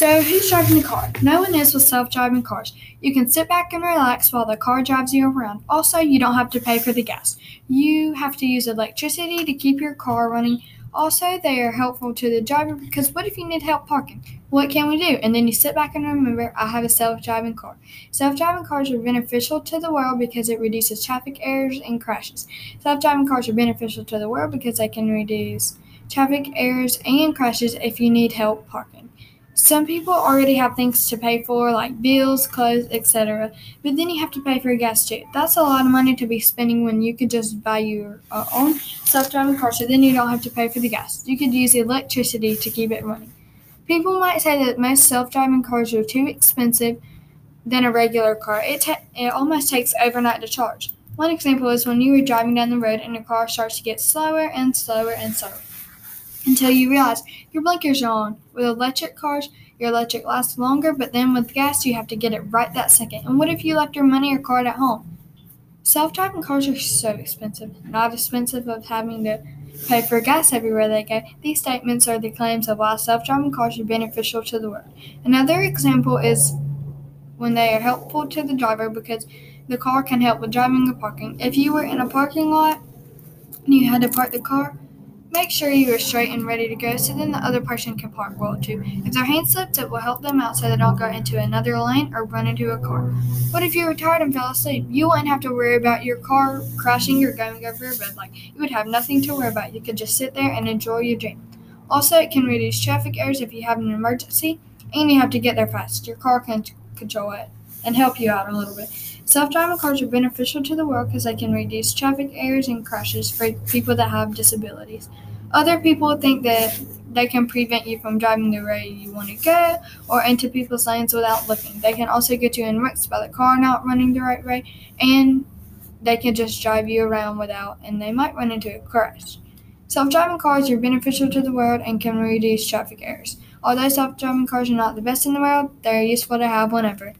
So, who's driving the car? No one is with self driving cars. You can sit back and relax while the car drives you around. Also, you don't have to pay for the gas. You have to use electricity to keep your car running. Also, they are helpful to the driver because what if you need help parking? What can we do? And then you sit back and remember, I have a self driving car. Self driving cars are beneficial to the world because it reduces traffic errors and crashes. Self driving cars are beneficial to the world because they can reduce traffic errors and crashes if you need help parking. Some people already have things to pay for, like bills, clothes, etc. But then you have to pay for gas too. That's a lot of money to be spending when you could just buy your uh, own self-driving car. So then you don't have to pay for the gas. You could use electricity to keep it running. People might say that most self-driving cars are too expensive than a regular car. It, ta- it almost takes overnight to charge. One example is when you are driving down the road and your car starts to get slower and slower and slower until you realize your blinkers are on. With electric cars, your electric lasts longer, but then with gas, you have to get it right that second. And what if you left your money or card at home? Self driving cars are so expensive, not expensive of having to pay for gas everywhere they go. These statements are the claims of why self driving cars are beneficial to the world. Another example is when they are helpful to the driver because the car can help with driving or parking. If you were in a parking lot and you had to park the car, Make sure you are straight and ready to go so then the other person can park well too. If their hand slips, it will help them out so they don't go into another lane or run into a car. But if you were tired and fell asleep, you wouldn't have to worry about your car crashing or going over your red light. you would have nothing to worry about. You could just sit there and enjoy your dream. Also, it can reduce traffic errors if you have an emergency and you have to get there fast. Your car can control it and help you out a little bit. Self-driving cars are beneficial to the world because they can reduce traffic errors and crashes for people that have disabilities. Other people think that they can prevent you from driving the way you want to go or into people's lanes without looking. They can also get you in wrecks by the car not running the right way, and they can just drive you around without, and they might run into a crash. Self driving cars are beneficial to the world and can reduce traffic errors. Although self driving cars are not the best in the world, they are useful to have whenever.